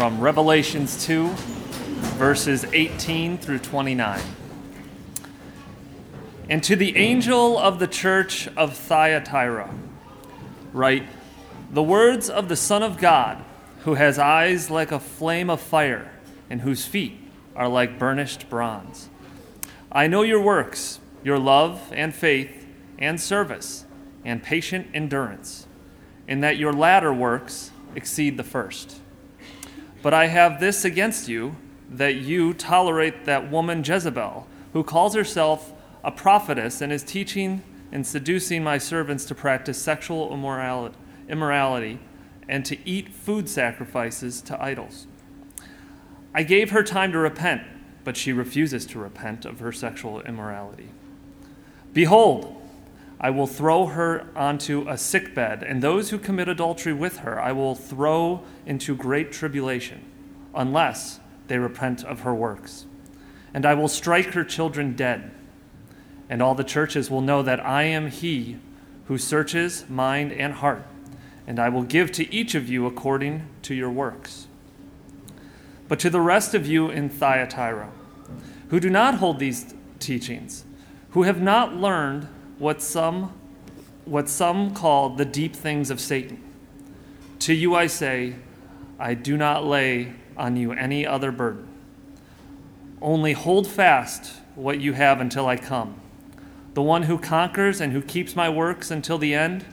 from Revelations 2, verses 18 through 29. And to the angel of the church of Thyatira, write the words of the Son of God, who has eyes like a flame of fire, and whose feet are like burnished bronze. I know your works, your love and faith and service and patient endurance, in that your latter works exceed the first. But I have this against you that you tolerate that woman Jezebel, who calls herself a prophetess and is teaching and seducing my servants to practice sexual immorality and to eat food sacrifices to idols. I gave her time to repent, but she refuses to repent of her sexual immorality. Behold, I will throw her onto a sickbed, and those who commit adultery with her I will throw into great tribulation, unless they repent of her works. And I will strike her children dead and all the churches will know that I am he who searches mind and heart, and I will give to each of you according to your works. But to the rest of you in Thyatira, who do not hold these teachings, who have not learned what some, what some call the deep things of Satan, to you I say, I do not lay on you any other burden. Only hold fast what you have until I come. The one who conquers and who keeps my works until the end,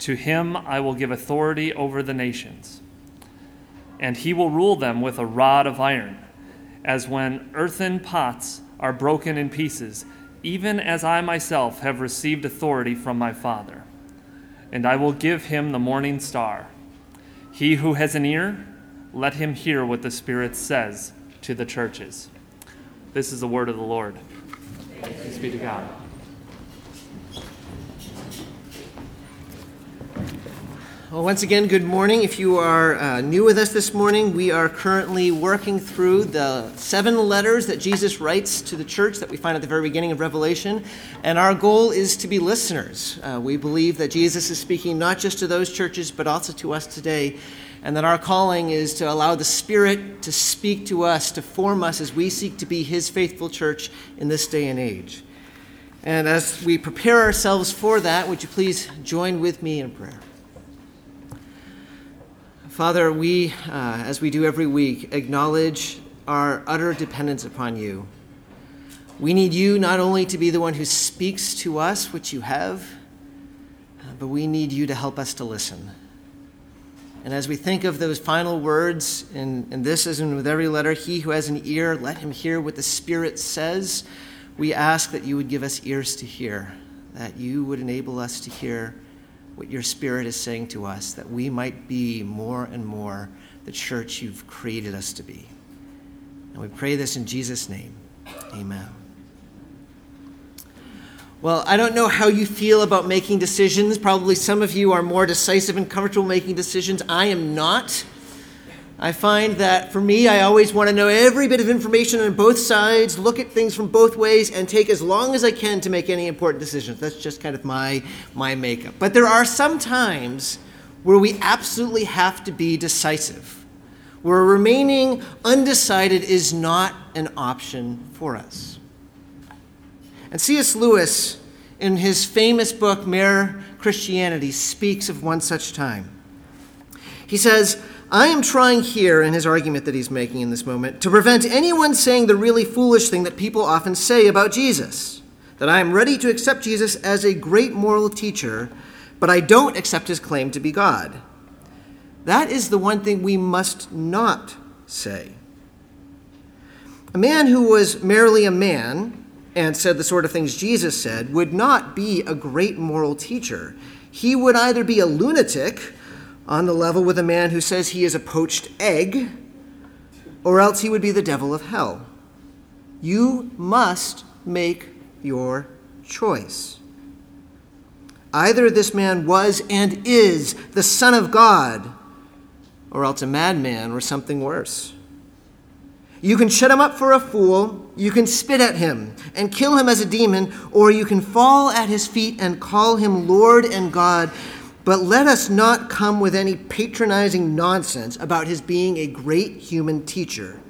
to him I will give authority over the nations. And he will rule them with a rod of iron, as when earthen pots are broken in pieces, even as I myself have received authority from my Father. And I will give him the morning star. He who has an ear, let him hear what the Spirit says to the churches. This is the word of the Lord. Thanks be to God. Well, once again, good morning. If you are uh, new with us this morning, we are currently working through the seven letters that Jesus writes to the church that we find at the very beginning of Revelation. And our goal is to be listeners. Uh, we believe that Jesus is speaking not just to those churches, but also to us today. And that our calling is to allow the Spirit to speak to us, to form us as we seek to be His faithful church in this day and age. And as we prepare ourselves for that, would you please join with me in prayer? Father, we, uh, as we do every week, acknowledge our utter dependence upon you. We need you not only to be the one who speaks to us, which you have, uh, but we need you to help us to listen. And as we think of those final words, in, in this as in with every letter, he who has an ear, let him hear what the Spirit says. We ask that you would give us ears to hear, that you would enable us to hear what your Spirit is saying to us, that we might be more and more the church you've created us to be. And we pray this in Jesus' name. Amen. Well, I don't know how you feel about making decisions. Probably some of you are more decisive and comfortable making decisions. I am not. I find that for me, I always want to know every bit of information on both sides, look at things from both ways, and take as long as I can to make any important decisions. That's just kind of my, my makeup. But there are some times where we absolutely have to be decisive, where remaining undecided is not an option for us. And C.S. Lewis, in his famous book, Mere Christianity, speaks of one such time. He says, I am trying here, in his argument that he's making in this moment, to prevent anyone saying the really foolish thing that people often say about Jesus that I am ready to accept Jesus as a great moral teacher, but I don't accept his claim to be God. That is the one thing we must not say. A man who was merely a man and said the sort of things Jesus said would not be a great moral teacher. He would either be a lunatic on the level with a man who says he is a poached egg, or else he would be the devil of hell. You must make your choice. Either this man was and is the Son of God, or else a madman or something worse. You can shut him up for a fool, you can spit at him and kill him as a demon, or you can fall at his feet and call him Lord and God But let us not come with any patronizing nonsense about his being a great human teacher.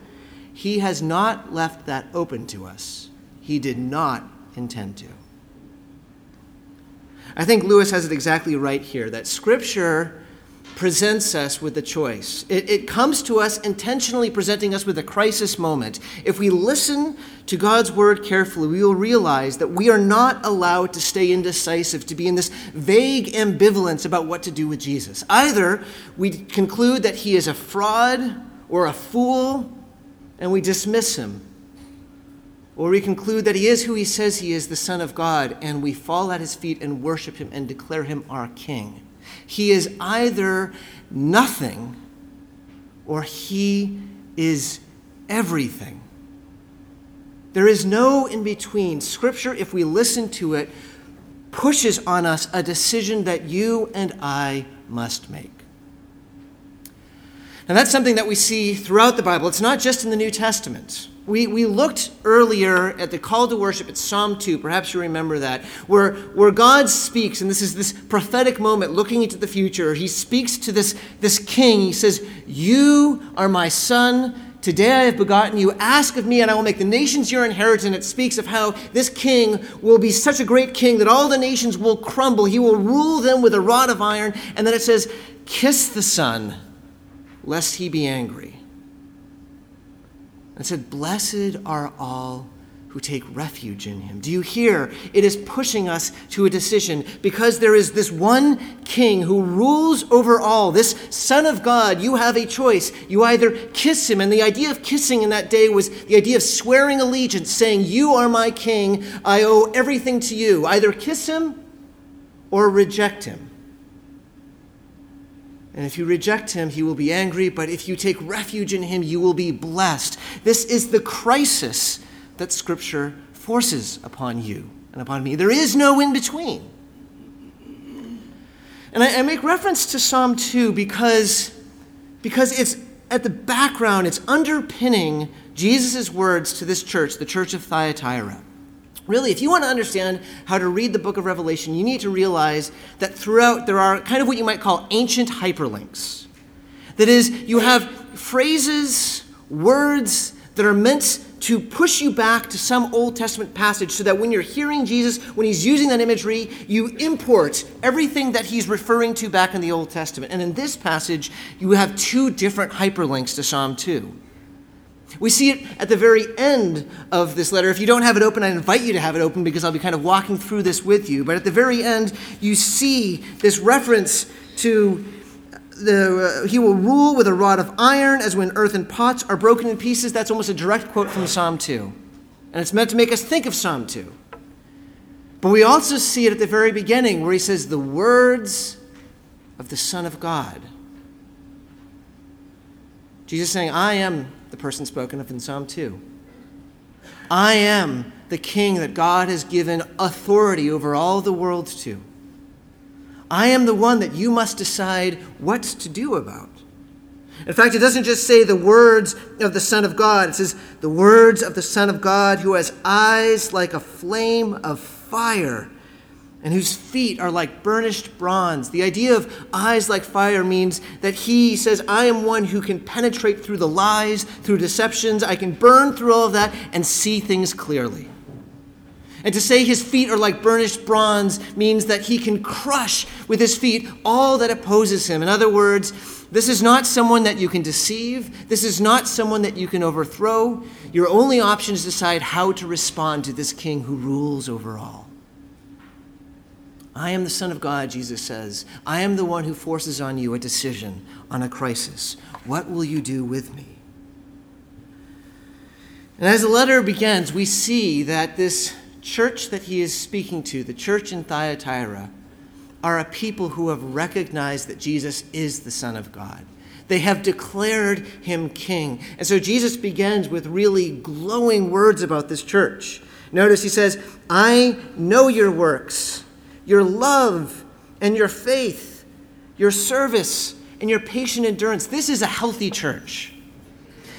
He has not left that open to us. He did not intend to. I think Lewis has it exactly right here that Scripture presents us with a choice. It, it, comes to us intentionally presenting us with a crisis moment. If we listen to God's word carefully, we will realize that we are not allowed to stay indecisive, to be in this vague ambivalence about what to do with Jesus. Either we conclude that he is a fraud or a fool, and we dismiss him. Or we conclude that he is who he says he is, the Son of God, and we fall at his feet and worship him and declare him our King. He is either nothing or he is everything. There is no in between. Scripture, if we listen to it, pushes on us a decision that you and I must make. And that's something that we see throughout the Bible. It's not just in the New Testament. We, we looked earlier at the call to worship at Psalm 2, perhaps you remember that, where, where God speaks, and this is this prophetic moment looking into the future. He speaks to this, this king. He says, You are my son. Today I have begotten you. Ask of me, and I will make the nations your inheritance. It speaks of how this king will be such a great king that all the nations will crumble. He will rule them with a rod of iron. And then it says, Kiss the son, lest he be angry and said, Blessed are all who take refuge in him. Do you hear? It is pushing us to a decision because there is this one king who rules over all, this Son of God. You have a choice. You either kiss him, and the idea of kissing in that day was the idea of swearing allegiance, saying, You are my king, I owe everything to you. Either kiss him or reject him. And if you reject him, he will be angry, but if you take refuge in him, you will be blessed. This is the crisis that Scripture forces upon you and upon me. There is no in between. And I, I make reference to Psalm 2 because, because it's at the background, it's underpinning Jesus' words to this church, the church of Thyatira. Really, if you want to understand how to read the book of Revelation, you need to realize that throughout there are kind of what you might call ancient hyperlinks. That is, you have phrases, words that are meant to push you back to some Old Testament passage so that when you're hearing Jesus, when he's using that imagery, you import everything that he's referring to back in the Old Testament. And in this passage, you have two different hyperlinks to Psalm 2. We see it at the very end of this letter. If you don't have it open, I invite you to have it open because I'll be kind of walking through this with you. But at the very end, you see this reference to the, uh, he will rule with a rod of iron as when earthen pots are broken in pieces. That's almost a direct quote from Psalm 2. And it's meant to make us think of Psalm 2. But we also see it at the very beginning where he says, the words of the Son of God. Jesus saying, I am the person spoken of in Psalm 2. I am the king that God has given authority over all the world to. I am the one that you must decide what to do about. In fact, it doesn't just say the words of the Son of God, it says the words of the Son of God who has eyes like a flame of fire and whose feet are like burnished bronze. The idea of eyes like fire means that he says, I am one who can penetrate through the lies, through deceptions. I can burn through all of that and see things clearly. And to say his feet are like burnished bronze means that he can crush with his feet all that opposes him. In other words, this is not someone that you can deceive. This is not someone that you can overthrow. Your only option is to decide how to respond to this king who rules over all. I am the Son of God, Jesus says. I am the one who forces on you a decision, on a crisis. What will you do with me? And as the letter begins, we see that this church that he is speaking to, the church in Thyatira, are a people who have recognized that Jesus is the Son of God. They have declared him king. And so Jesus begins with really glowing words about this church. Notice he says, I know your works your love and your faith, your service and your patient endurance. This is a healthy church.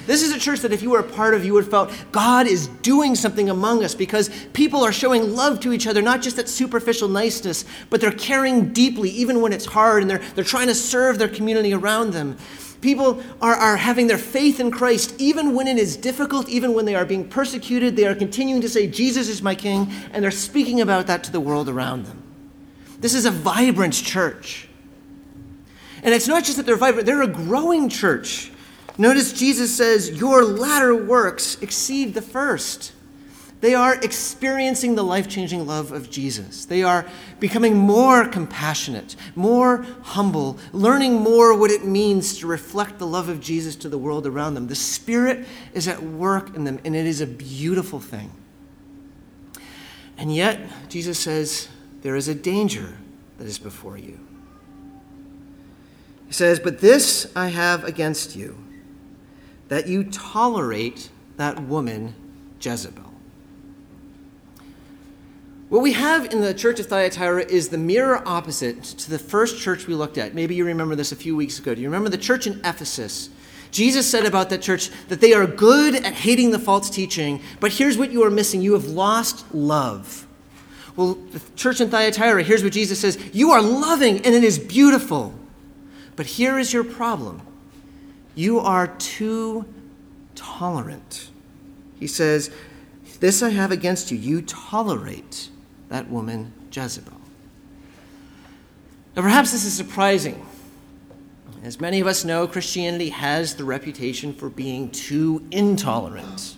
This is a church that if you were a part of, you would have felt God is doing something among us because people are showing love to each other, not just that superficial niceness, but they're caring deeply, even when it's hard, and they're, they're trying to serve their community around them. People are, are having their faith in Christ even when it is difficult, even when they are being persecuted. They are continuing to say, Jesus is my king, and they're speaking about that to the world around them. This is a vibrant church. And it's not just that they're vibrant, they're a growing church. Notice Jesus says, Your latter works exceed the first. They are experiencing the life changing love of Jesus. They are becoming more compassionate, more humble, learning more what it means to reflect the love of Jesus to the world around them. The Spirit is at work in them, and it is a beautiful thing. And yet, Jesus says, there is a danger that is before you. He says, But this I have against you, that you tolerate that woman, Jezebel. What we have in the church of Thyatira is the mirror opposite to the first church we looked at. Maybe you remember this a few weeks ago. Do you remember the church in Ephesus? Jesus said about that church that they are good at hating the false teaching, but here's what you are missing you have lost love. Well, the church in Thyatira, here's what Jesus says You are loving and it is beautiful. But here is your problem you are too tolerant. He says, This I have against you. You tolerate that woman, Jezebel. Now, perhaps this is surprising. As many of us know, Christianity has the reputation for being too intolerant.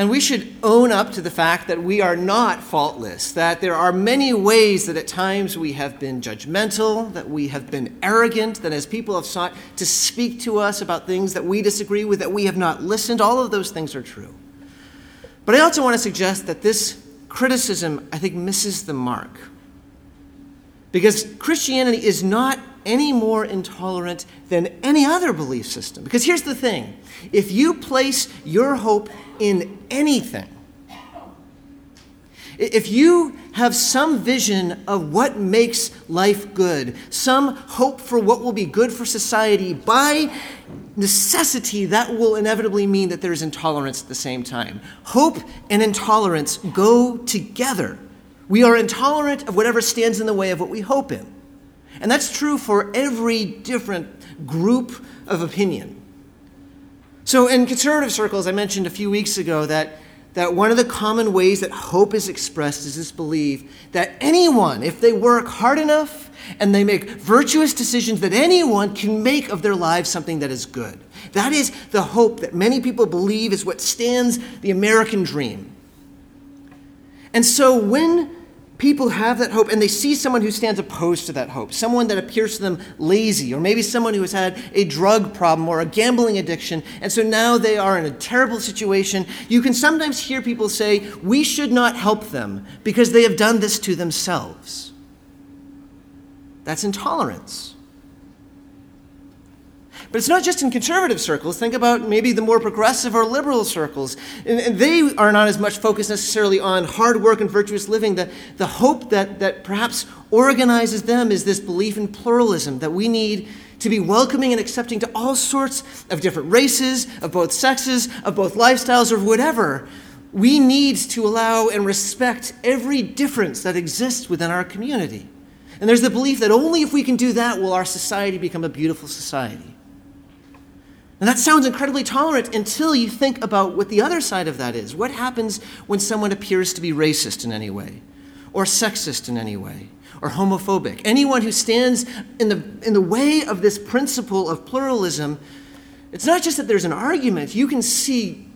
And we should own up to the fact that we are not faultless, that there are many ways that at times we have been judgmental, that we have been arrogant, that as people have sought to speak to us about things that we disagree with, that we have not listened. All of those things are true. But I also want to suggest that this criticism, I think, misses the mark. Because Christianity is not any more intolerant than any other belief system. Because here's the thing if you place your hope in anything, if you have some vision of what makes life good, some hope for what will be good for society, by necessity, that will inevitably mean that there's intolerance at the same time. Hope and intolerance go together. We are intolerant of whatever stands in the way of what we hope in. And that's true for every different group of opinion. So, in conservative circles, I mentioned a few weeks ago that, that one of the common ways that hope is expressed is this belief that anyone, if they work hard enough and they make virtuous decisions, that anyone can make of their lives something that is good. That is the hope that many people believe is what stands the American dream. And so, when people have that hope and they see someone who stands opposed to that hope, someone that appears to them lazy, or maybe someone who has had a drug problem or a gambling addiction, and so now they are in a terrible situation. You can sometimes hear people say, We should not help them because they have done this to themselves. That's intolerance. But it's not just in conservative circles. Think about maybe the more progressive or liberal circles. And they are not as much focused necessarily on hard work and virtuous living. The, the hope that, that perhaps organizes them is this belief in pluralism, that we need to be welcoming and accepting to all sorts of different races, of both sexes, of both lifestyles, or whatever. We need to allow and respect every difference that exists within our community. And there's the belief that only if we can do that will our society become a beautiful society. And that sounds incredibly tolerant until you think about what the other side of that is. What happens when someone appears to be racist in any way, or sexist in any way, or homophobic? Anyone who stands in the, in the way of this principle of pluralism, it's not just that there's an argument, you can see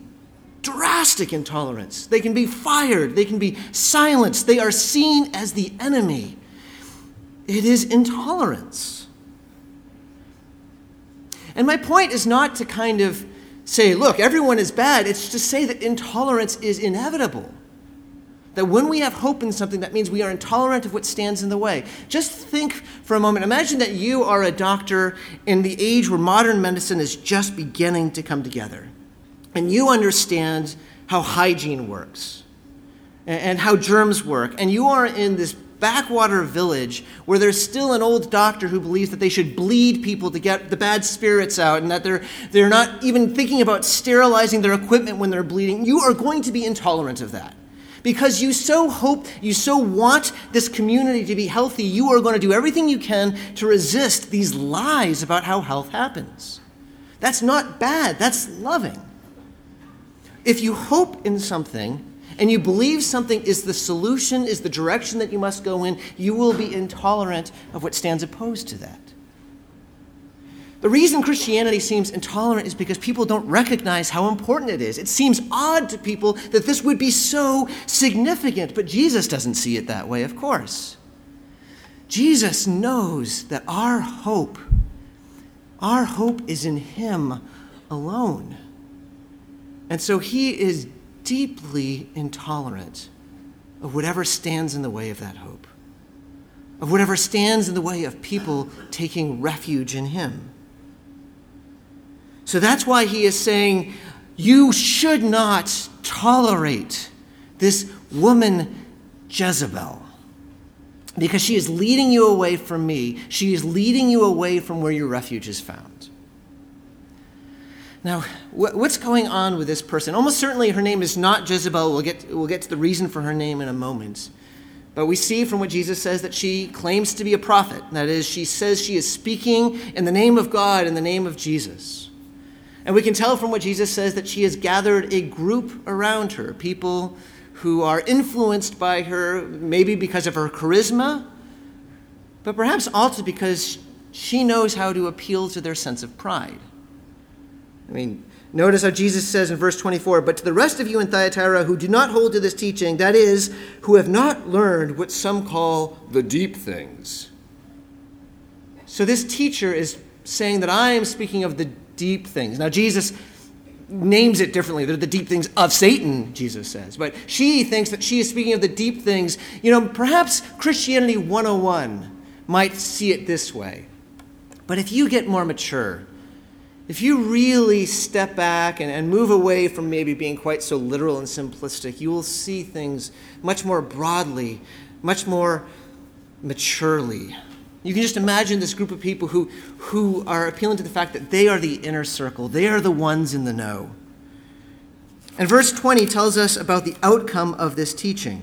drastic intolerance. They can be fired, they can be silenced, they are seen as the enemy. It is intolerance. And my point is not to kind of say, look, everyone is bad. It's to say that intolerance is inevitable. That when we have hope in something, that means we are intolerant of what stands in the way. Just think for a moment. Imagine that you are a doctor in the age where modern medicine is just beginning to come together. And you understand how hygiene works and how germs work. And you are in this backwater village where there's still an old doctor who believes that they should bleed people to get the bad spirits out and that they're, they're not even thinking about sterilizing their equipment when they're bleeding, you are going to be intolerant of that. Because you so hope, you so want this community to be healthy, you are going to do everything you can to resist these lies about how health happens. That's not bad, that's loving. If you hope in something, and you believe something is the solution, is the direction that you must go in, you will be intolerant of what stands opposed to that. The reason Christianity seems intolerant is because people don't recognize how important it is. It seems odd to people that this would be so significant, but Jesus doesn't see it that way, of course. Jesus knows that our hope, our hope is in Him alone. And so He is deeply intolerant of whatever stands in the way of that hope, of whatever stands in the way of people taking refuge in Him. So that's why He is saying, You should not tolerate this woman Jezebel. Because she is leading you away from me. She is leading you away from where your refuge is found. Now, what's going on with this person? Almost certainly her name is not Jezebel. We'll get, we'll get to the reason for her name in a moment. But we see from what Jesus says that she claims to be a prophet. That is, she says she is speaking in the name of God, in the name of Jesus. And we can tell from what Jesus says that she has gathered a group around her, people who are influenced by her, maybe because of her charisma, but perhaps also because she knows how to appeal to their sense of pride. I mean, notice how Jesus says in verse 24, But to the rest of you in Thyatira who do not hold to this teaching, that is, who have not learned what some call the deep things. So this teacher is saying that I am speaking of the deep things. Now, Jesus names it differently. They're the deep things of Satan, Jesus says. But she thinks that she is speaking of the deep things. You know, perhaps Christianity 101 might see it this way. But if you get more mature, if you really step back and, and move away from maybe being quite so literal and simplistic, you will see things much more broadly, much more maturely. You can just imagine this group of people who, who are appealing to the fact that they are the inner circle, they are the ones in the know. And verse 20 tells us about the outcome of this teaching.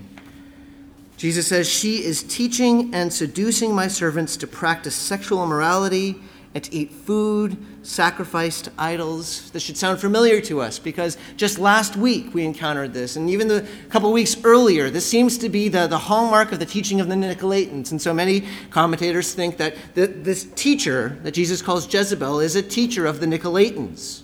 Jesus says, She is teaching and seducing my servants to practice sexual immorality and to eat food sacrificed idols. This should sound familiar to us because just last week we encountered this, and even the couple weeks earlier, this seems to be the, the hallmark of the teaching of the Nicolaitans. And so many commentators think that the, this teacher that Jesus calls Jezebel is a teacher of the Nicolaitans.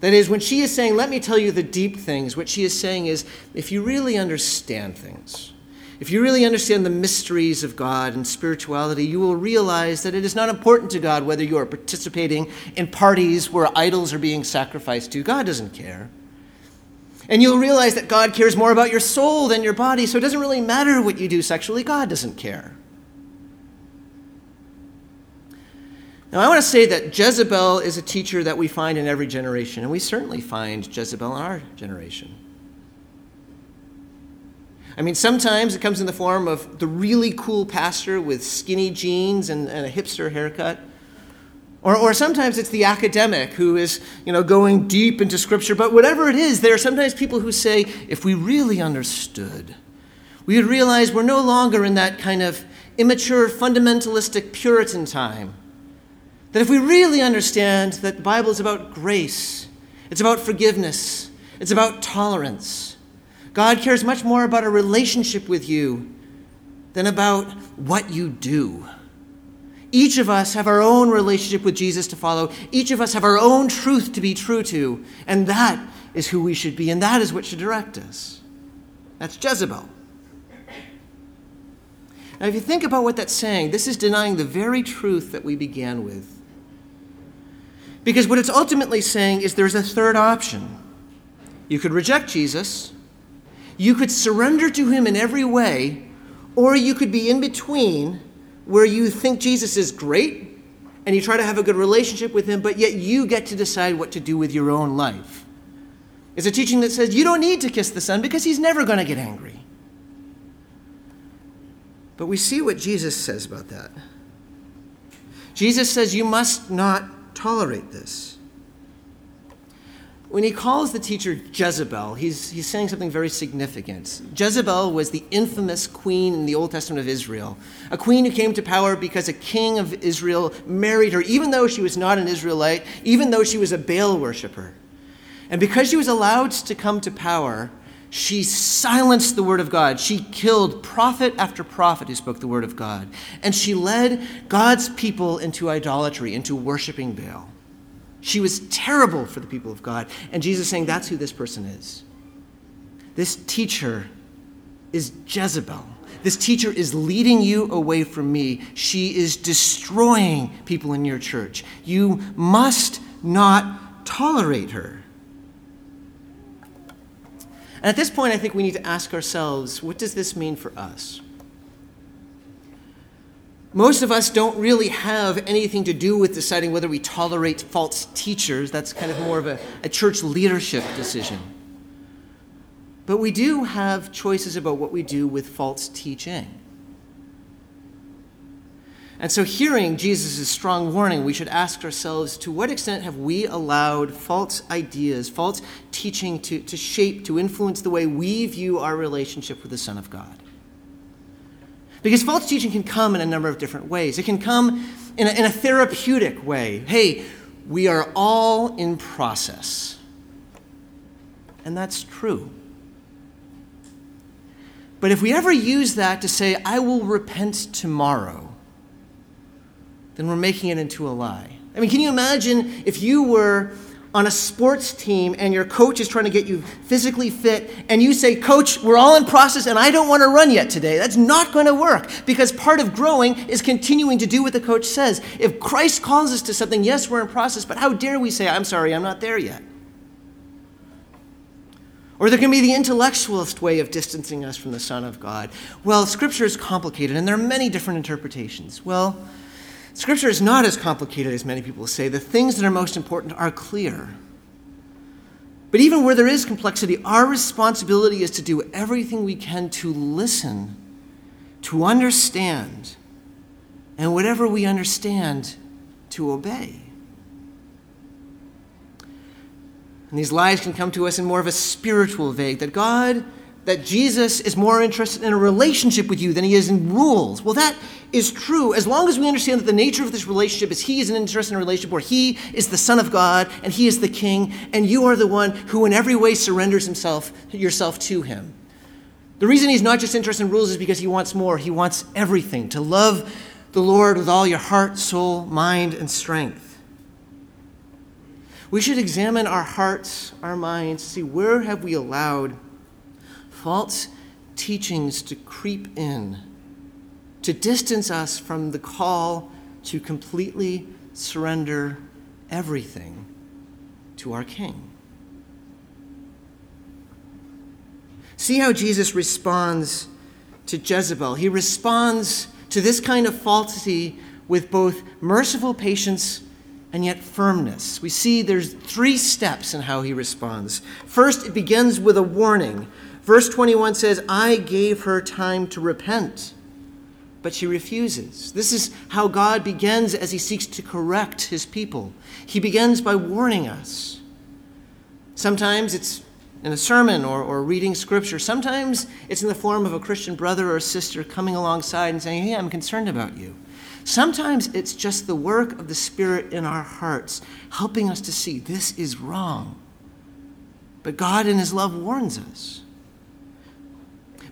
That is, when she is saying, Let me tell you the deep things, what she is saying is, if you really understand things, if you really understand the mysteries of God and spirituality, you will realize that it is not important to God whether you are participating in parties where idols are being sacrificed to. God doesn't care. And you'll realize that God cares more about your soul than your body, so it doesn't really matter what you do sexually, God doesn't care. Now, I want to say that Jezebel is a teacher that we find in every generation, and we certainly find Jezebel in our generation. I mean, sometimes it comes in the form of the really cool pastor with skinny jeans and, and a hipster haircut. Or, or sometimes it's the academic who is, you know, going deep into Scripture. But whatever it is, there are sometimes people who say, if we really understood, we would realize we're no longer in that kind of immature, fundamentalistic Puritan time. That if we really understand that the Bible is about grace, it's about forgiveness, it's about tolerance, God cares much more about a relationship with you than about what you do. Each of us have our own relationship with Jesus to follow. Each of us have our own truth to be true to. And that is who we should be, and that is what should direct us. That's Jezebel. Now, if you think about what that's saying, this is denying the very truth that we began with. Because what it's ultimately saying is there's a third option. You could reject Jesus, you could surrender to him in every way, or you could be in between where you think Jesus is great and you try to have a good relationship with him, but yet you get to decide what to do with your own life. It's a teaching that says you don't need to kiss the Son because he's never going to get angry. But we see what Jesus says about that. Jesus says, You must not tolerate this. When he calls the teacher Jezebel, he's, he's saying something very significant. Jezebel was the infamous queen in the Old Testament of Israel, a queen who came to power because a king of Israel married her, even though she was not an Israelite, even though she was a Baal worshiper. And because she was allowed to come to power, she silenced the word of God. She killed prophet after prophet who spoke the word of God. And she led God's people into idolatry, into worshiping Baal. She was terrible for the people of God. And Jesus is saying that's who this person is. This teacher is Jezebel. This teacher is leading you away from me. She is destroying people in your church. You must not tolerate her. And at this point, I think we need to ask ourselves what does this mean for us? Most of us don't really have anything to do with deciding whether we tolerate false teachers. That's kind of more of a, a church leadership decision. But we do have choices about what we do with false teaching. And so, hearing Jesus' strong warning, we should ask ourselves to what extent have we allowed false ideas, false teaching to, to shape, to influence the way we view our relationship with the Son of God? Because false teaching can come in a number of different ways. It can come in a, in a therapeutic way. Hey, we are all in process. And that's true. But if we ever use that to say, I will repent tomorrow, then we're making it into a lie. I mean, can you imagine if you were on a sports team and your coach is trying to get you physically fit and you say, Coach, we're all in process and I don't want to run yet today, that's not going to work because part of growing is continuing to do what the coach says. If Christ calls us to something, yes, we're in process, but how dare we say, I'm sorry, I'm not there yet? Or there can be the intellectualist way of distancing us from the Son of God. Well, Scripture is complicated and there are many different interpretations. Well, Scripture is not as complicated as many people say. The things that are most important are clear. But even where there is complexity, our responsibility is to do everything we can to listen, to understand, and whatever we understand, to obey. And these lies can come to us in more of a spiritual vague that God that Jesus is more interested in a relationship with you than he is in rules. Well, that is true as long as we understand that the nature of this relationship is he is an interested in a relationship where he is the Son of God and he is the King, and you are the one who in every way surrenders himself yourself to him. The reason he's not just interested in rules is because he wants more. He wants everything to love the Lord with all your heart, soul, mind, and strength. We should examine our hearts, our minds, see where have we allowed false teachings to creep in, to distance us from the call to completely surrender everything to our King. See how Jesus responds to Jezebel. He responds to this kind of falsity with both merciful patience and yet firmness. We see there's three steps in how he responds. First, it begins with a warning Verse 21 says, I gave her time to repent, but she refuses. This is how God begins as he seeks to correct his people. He begins by warning us. Sometimes it's in a sermon or, or reading scripture. Sometimes it's in the form of a Christian brother or sister coming alongside and saying, Hey, I'm concerned about you. Sometimes it's just the work of the Spirit in our hearts, helping us to see this is wrong. But God, in His love, warns us.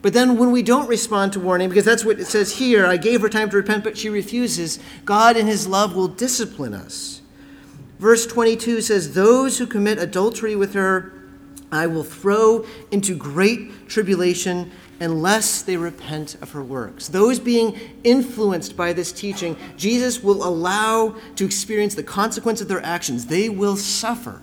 But then when we don't respond to warning, because that's what it says here, I gave her time to repent, but she refuses, God in his love will discipline us. Verse 22 says, Those who commit adultery with her, I will throw into great tribulation unless they repent of her works. Those being influenced by this teaching, Jesus will allow to experience the consequence of their actions. They will suffer.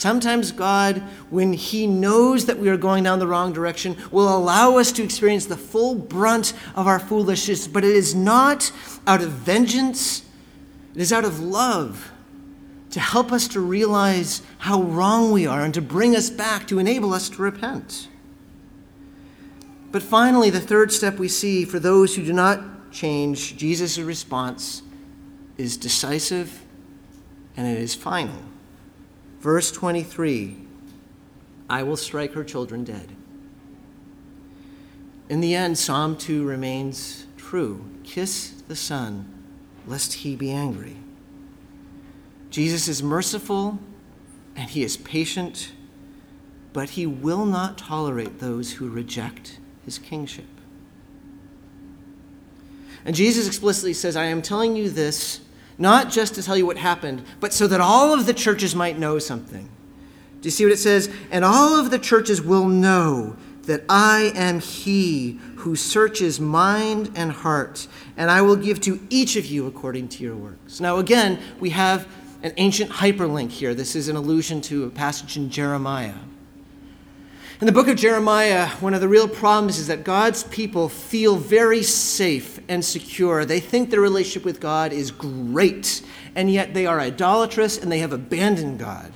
Sometimes God, when He knows that we are going down the wrong direction, will allow us to experience the full brunt of our foolishness, but it is not out of vengeance, it is out of love to help us to realize how wrong we are and to bring us back, to enable us to repent. But finally, the third step we see for those who do not change, Jesus' response is decisive and it is final. Verse 23 I will strike her children dead. In the end, Psalm 2 remains true kiss the Son, lest he be angry. Jesus is merciful and he is patient, but he will not tolerate those who reject his kingship. And Jesus explicitly says, I am telling you this not just to tell you what happened, but so that all of the churches might know something. Do you see what it says? And all of the churches will know that I am he who searches mind and heart, and I will give to each of you according to your works. Now, again, we have an ancient hyperlink here. This is an allusion to a passage in Jeremiah. In the book of Jeremiah, one of the real problems is that God's people feel very safe and secure. They think their relationship with God is great, and yet they are idolatrous and they have abandoned God.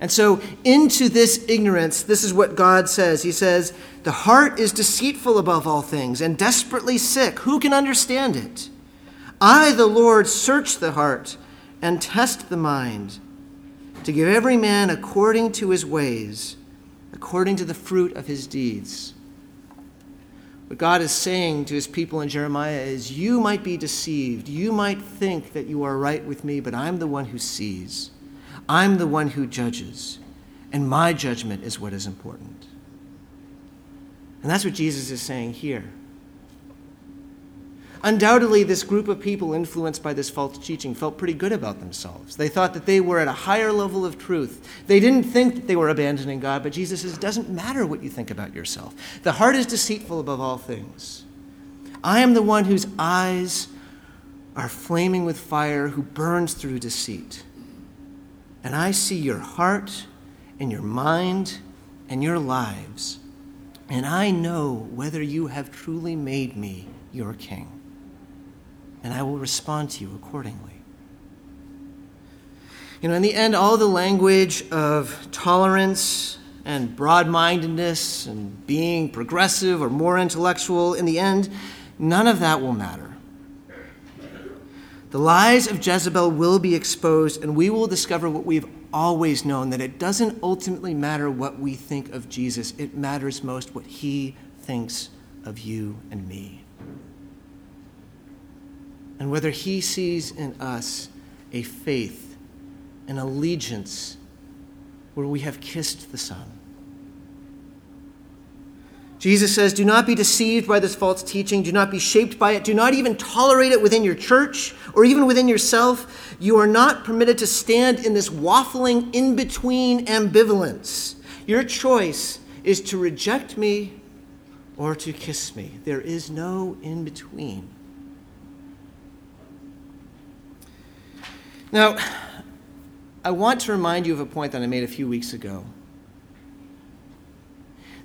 And so, into this ignorance, this is what God says. He says, The heart is deceitful above all things and desperately sick. Who can understand it? I, the Lord, search the heart and test the mind to give every man according to his ways according to the fruit of his deeds. What God is saying to his people in Jeremiah is, You might be deceived. You might think that you are right with me, but I'm the one who sees. I'm the one who judges. And my judgment is what is important. And that's what Jesus is saying here. Undoubtedly, this group of people influenced by this false teaching felt pretty good about themselves. They thought that they were at a higher level of truth. They didn't think that they were abandoning God, but Jesus says, it doesn't matter what you think about yourself. The heart is deceitful above all things. I am the one whose eyes are flaming with fire, who burns through deceit. And I see your heart and your mind and your lives, and I know whether you have truly made me your king and I will respond to you accordingly. You know, in the end, all the language of tolerance and broad mindedness and being progressive or more intellectual, in the end, none of that will matter. The lies of Jezebel will be exposed, and we will discover what we've always known that it doesn't ultimately matter what we think of Jesus, it matters most what he thinks of you and me and whether he sees in us a faith, an allegiance where we have kissed the Son. Jesus says, Do not be deceived by this false teaching. Do not be shaped by it. Do not even tolerate it within your church or even within yourself. You are not permitted to stand in this waffling, in between ambivalence. Your choice is to reject me or to kiss me. There is no in between. Now, I want to remind you of a point that I made a few weeks ago.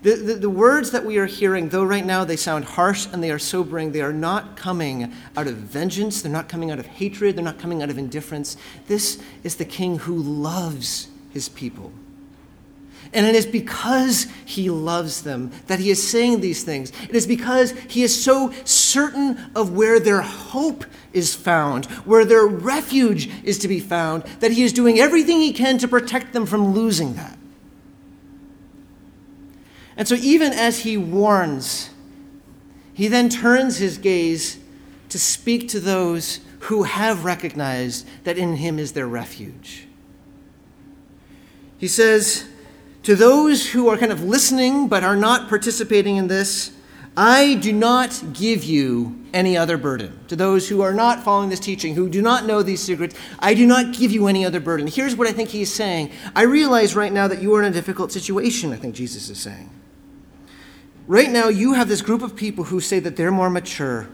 The, the, the, words that we are hearing, though right now they sound harsh and they are sobering, they are not coming out of vengeance, they're not coming out of hatred, they're not coming out of indifference. This is the king who loves his people. And it is because he loves them that he is saying these things. It is because he is so certain of where their hope is found, where their refuge is to be found, that he is doing everything he can to protect them from losing that. And so, even as he warns, he then turns his gaze to speak to those who have recognized that in him is their refuge. He says, to those who are kind of listening but are not participating in this, I do not give you any other burden. To those who are not following this teaching, who do not know these secrets, I do not give you any other burden. Here's what I think he's saying. I realize right now that you are in a difficult situation, I think Jesus is saying. Right now, you have this group of people who say that they're more mature,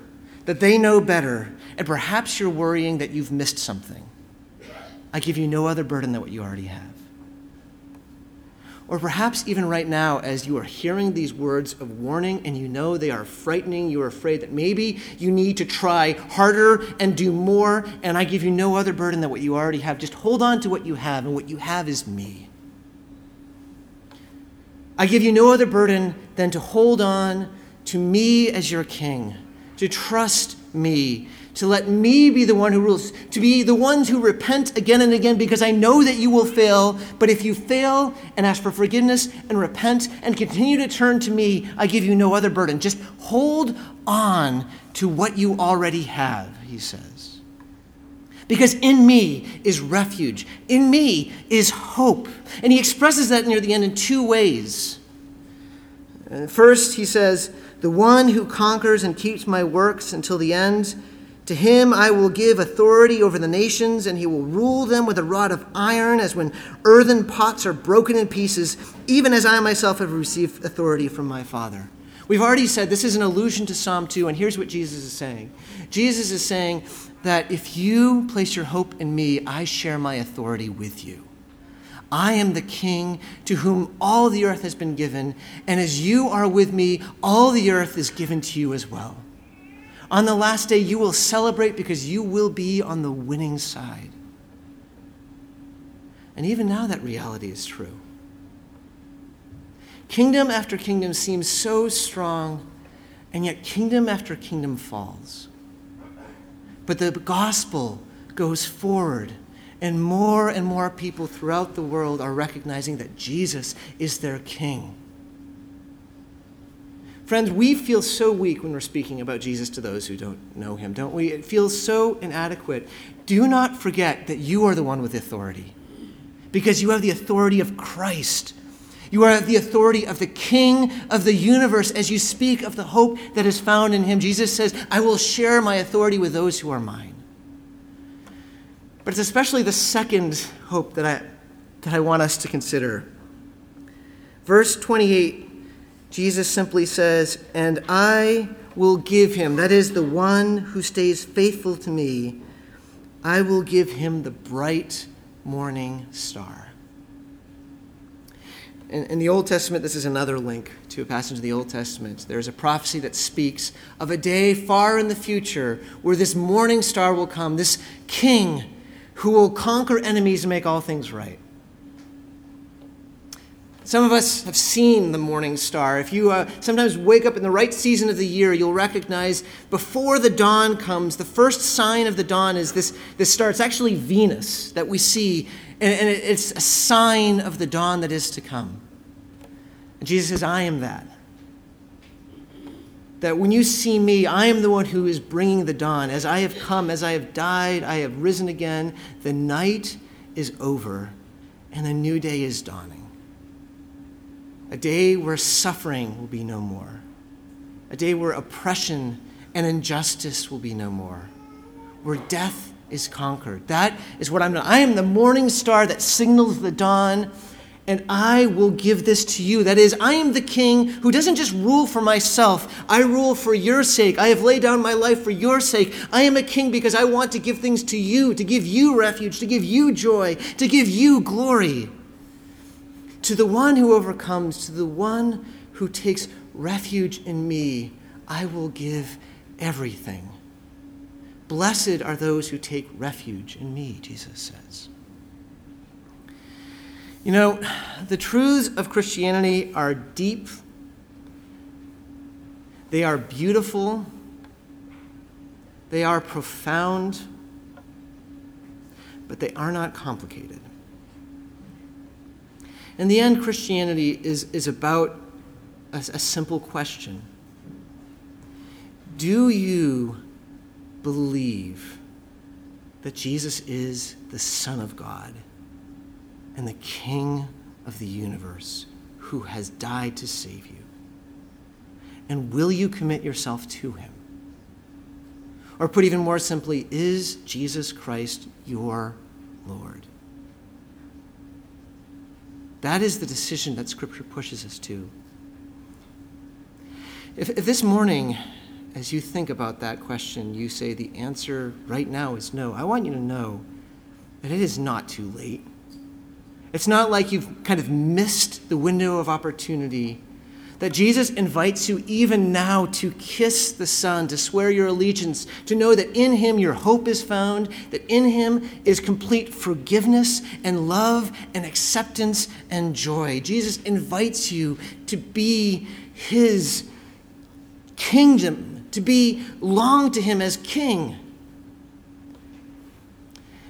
that they know better, and perhaps you're worrying that you've missed something. I give you no other burden than what you already have. Or perhaps even right now, as you are hearing these words of warning and you know they are frightening, you are afraid that maybe you need to try harder and do more, and I give you no other burden than what you already have. Just hold on to what you have, and what you have is me. I give you no other burden than to hold on to me as your king, to trust me, to let me be the one who rules, to be the ones who repent again and again because I know that you will fail. But if you fail and ask for forgiveness and repent and continue to turn to me, I give you no other burden. Just hold on to what you already have, he says. Because in me is refuge, in me is hope. And he expresses that near the end in two ways. First, he says, The one who conquers and keeps my works until the end to him I will give authority over the nations, and he will rule them with a rod of iron, as when earthen pots are broken in pieces, even as I myself have received authority from my Father. We've already said this is an allusion to Psalm 2, and here's what Jesus is saying Jesus is saying that if you place your hope in me, I share my authority with you. I am the king to whom all the earth has been given, and as you are with me, all the earth is given to you as well. On the last day, you will celebrate because you will be on the winning side. And even now, that reality is true. Kingdom after kingdom seems so strong, and yet kingdom after kingdom falls. But the gospel goes forward, and more and more people throughout the world are recognizing that Jesus is their king. Friends, we feel so weak when we're speaking about Jesus to those who don't know him, don't we? It feels so inadequate. Do not forget that you are the one with authority because you have the authority of Christ. You are the authority of the King of the universe as you speak of the hope that is found in him. Jesus says, I will share my authority with those who are mine. But it's especially the second hope that I, that I want us to consider. Verse 28 Jesus simply says, And I will give him, that is, the one who stays faithful to me, I will give him the bright morning star. In, in, the Old Testament, this is another link to a passage of the Old Testament. There's a prophecy that speaks of a day far in the future where this morning star will come, this king who will conquer enemies and make all things right. Some of us have seen the morning star. If you uh, sometimes wake up in the right season of the year, you'll recognize before the dawn comes, the first sign of the dawn is this, this star. It's actually Venus that we see, and, and it's a sign of the dawn that is to come. And Jesus says, I am that. That when you see me, I am the one who is bringing the dawn. As I have come, as I have died, I have risen again. The night is over, and a new day is dawning a day where suffering will be no more, a day where oppression and injustice will be no more, where death is conquered. That is what I'm. I am the morning star that signals the dawn, and I will give this to you. That is, I am the king who doesn't just rule for myself, I rule for your sake. I have laid down my life for your sake. I am a king because I want to give things to you, to give you refuge, to give you joy, to give you glory. To the one who overcomes, to the one who takes refuge in me, I will give everything. Blessed are those who take refuge in me, Jesus says. You know, the truths of Christianity are deep, they are beautiful, they are profound, but they are not complicated. In the end, Christianity is, is about a, a simple question Do you believe that Jesus is the Son of God and the King of the universe who has died to save you? And will you commit yourself to him? Or put even more simply, is Jesus Christ your Lord? That is the decision that Scripture pushes us to. If, if, this morning, as you think about that question, you say the answer right now is no, I want you to know that it is not too late. It's not like you've kind of missed the window of opportunity. That Jesus invites you even now to kiss the Son, to swear your allegiance, to know that in Him your hope is found, that in Him is complete forgiveness and love and acceptance and joy. Jesus invites you to be His kingdom, to be belong to Him as King.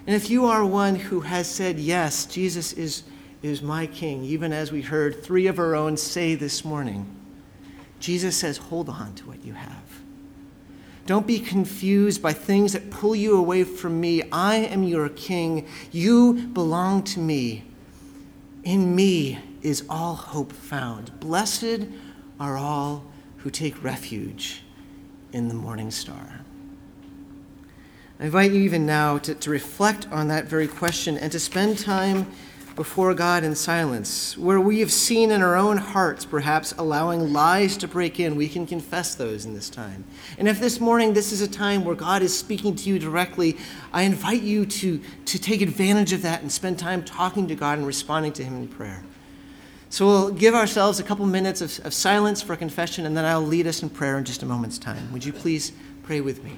And if you are one who has said, Yes, Jesus is is my king, even as we heard three of our own say this morning. Jesus says, hold on to what you have. Don't be confused by things that pull you away from me. I am your king. You belong to me. In me is all hope found. Blessed are all who take refuge in the morning star. I invite you even now to, to reflect on that very question and to spend time before God in silence, where we have seen in our own hearts, perhaps allowing lies to break in, we can confess those in this time. And if this morning this is a time where God is speaking to you directly, I invite you to, to take advantage of that and spend time talking to God and responding to Him in prayer. So we'll give ourselves a couple minutes of, of silence for confession, and then I'll lead us in prayer in just a moment's time. Would you please pray with me?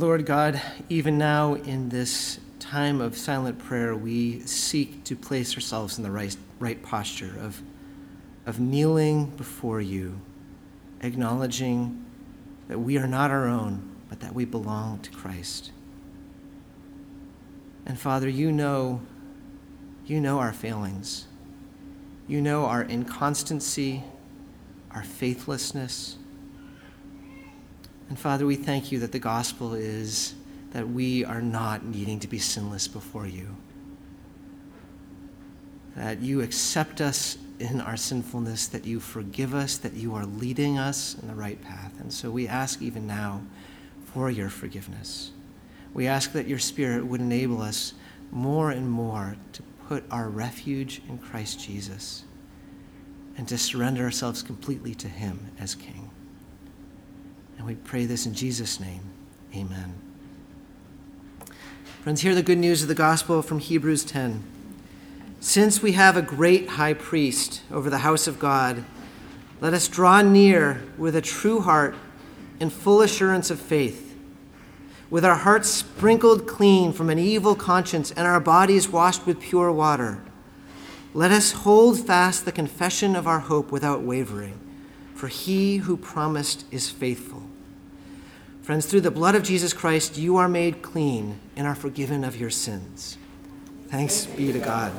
Lord God, even now in this time of silent prayer, we seek to place ourselves in the right, right posture of, of kneeling before you, acknowledging that we are not our own, but that we belong to Christ. And Father, you know, you know our failings. You know our inconstancy, our faithlessness and Father, we thank you that the gospel is that we are not needing to be sinless before you. That you accept us in our sinfulness, that you forgive us, that you are leading us in the right path. And so we ask even now for your forgiveness. We ask that your Spirit would enable us more and more to put our refuge in Christ Jesus and to surrender ourselves completely to Him as King. And we pray this in Jesus' name. Amen. Friends, hear the good news of the gospel from Hebrews 10. Since we have a great high priest over the house of God, let us draw near with a true heart and full assurance of faith, with our hearts sprinkled clean from an evil conscience and our bodies washed with pure water. Let us hold fast the confession of our hope without wavering, for he who promised is faithful. Friends, through the blood of Jesus Christ, you are made clean and are forgiven of your sins. Thanks be to God.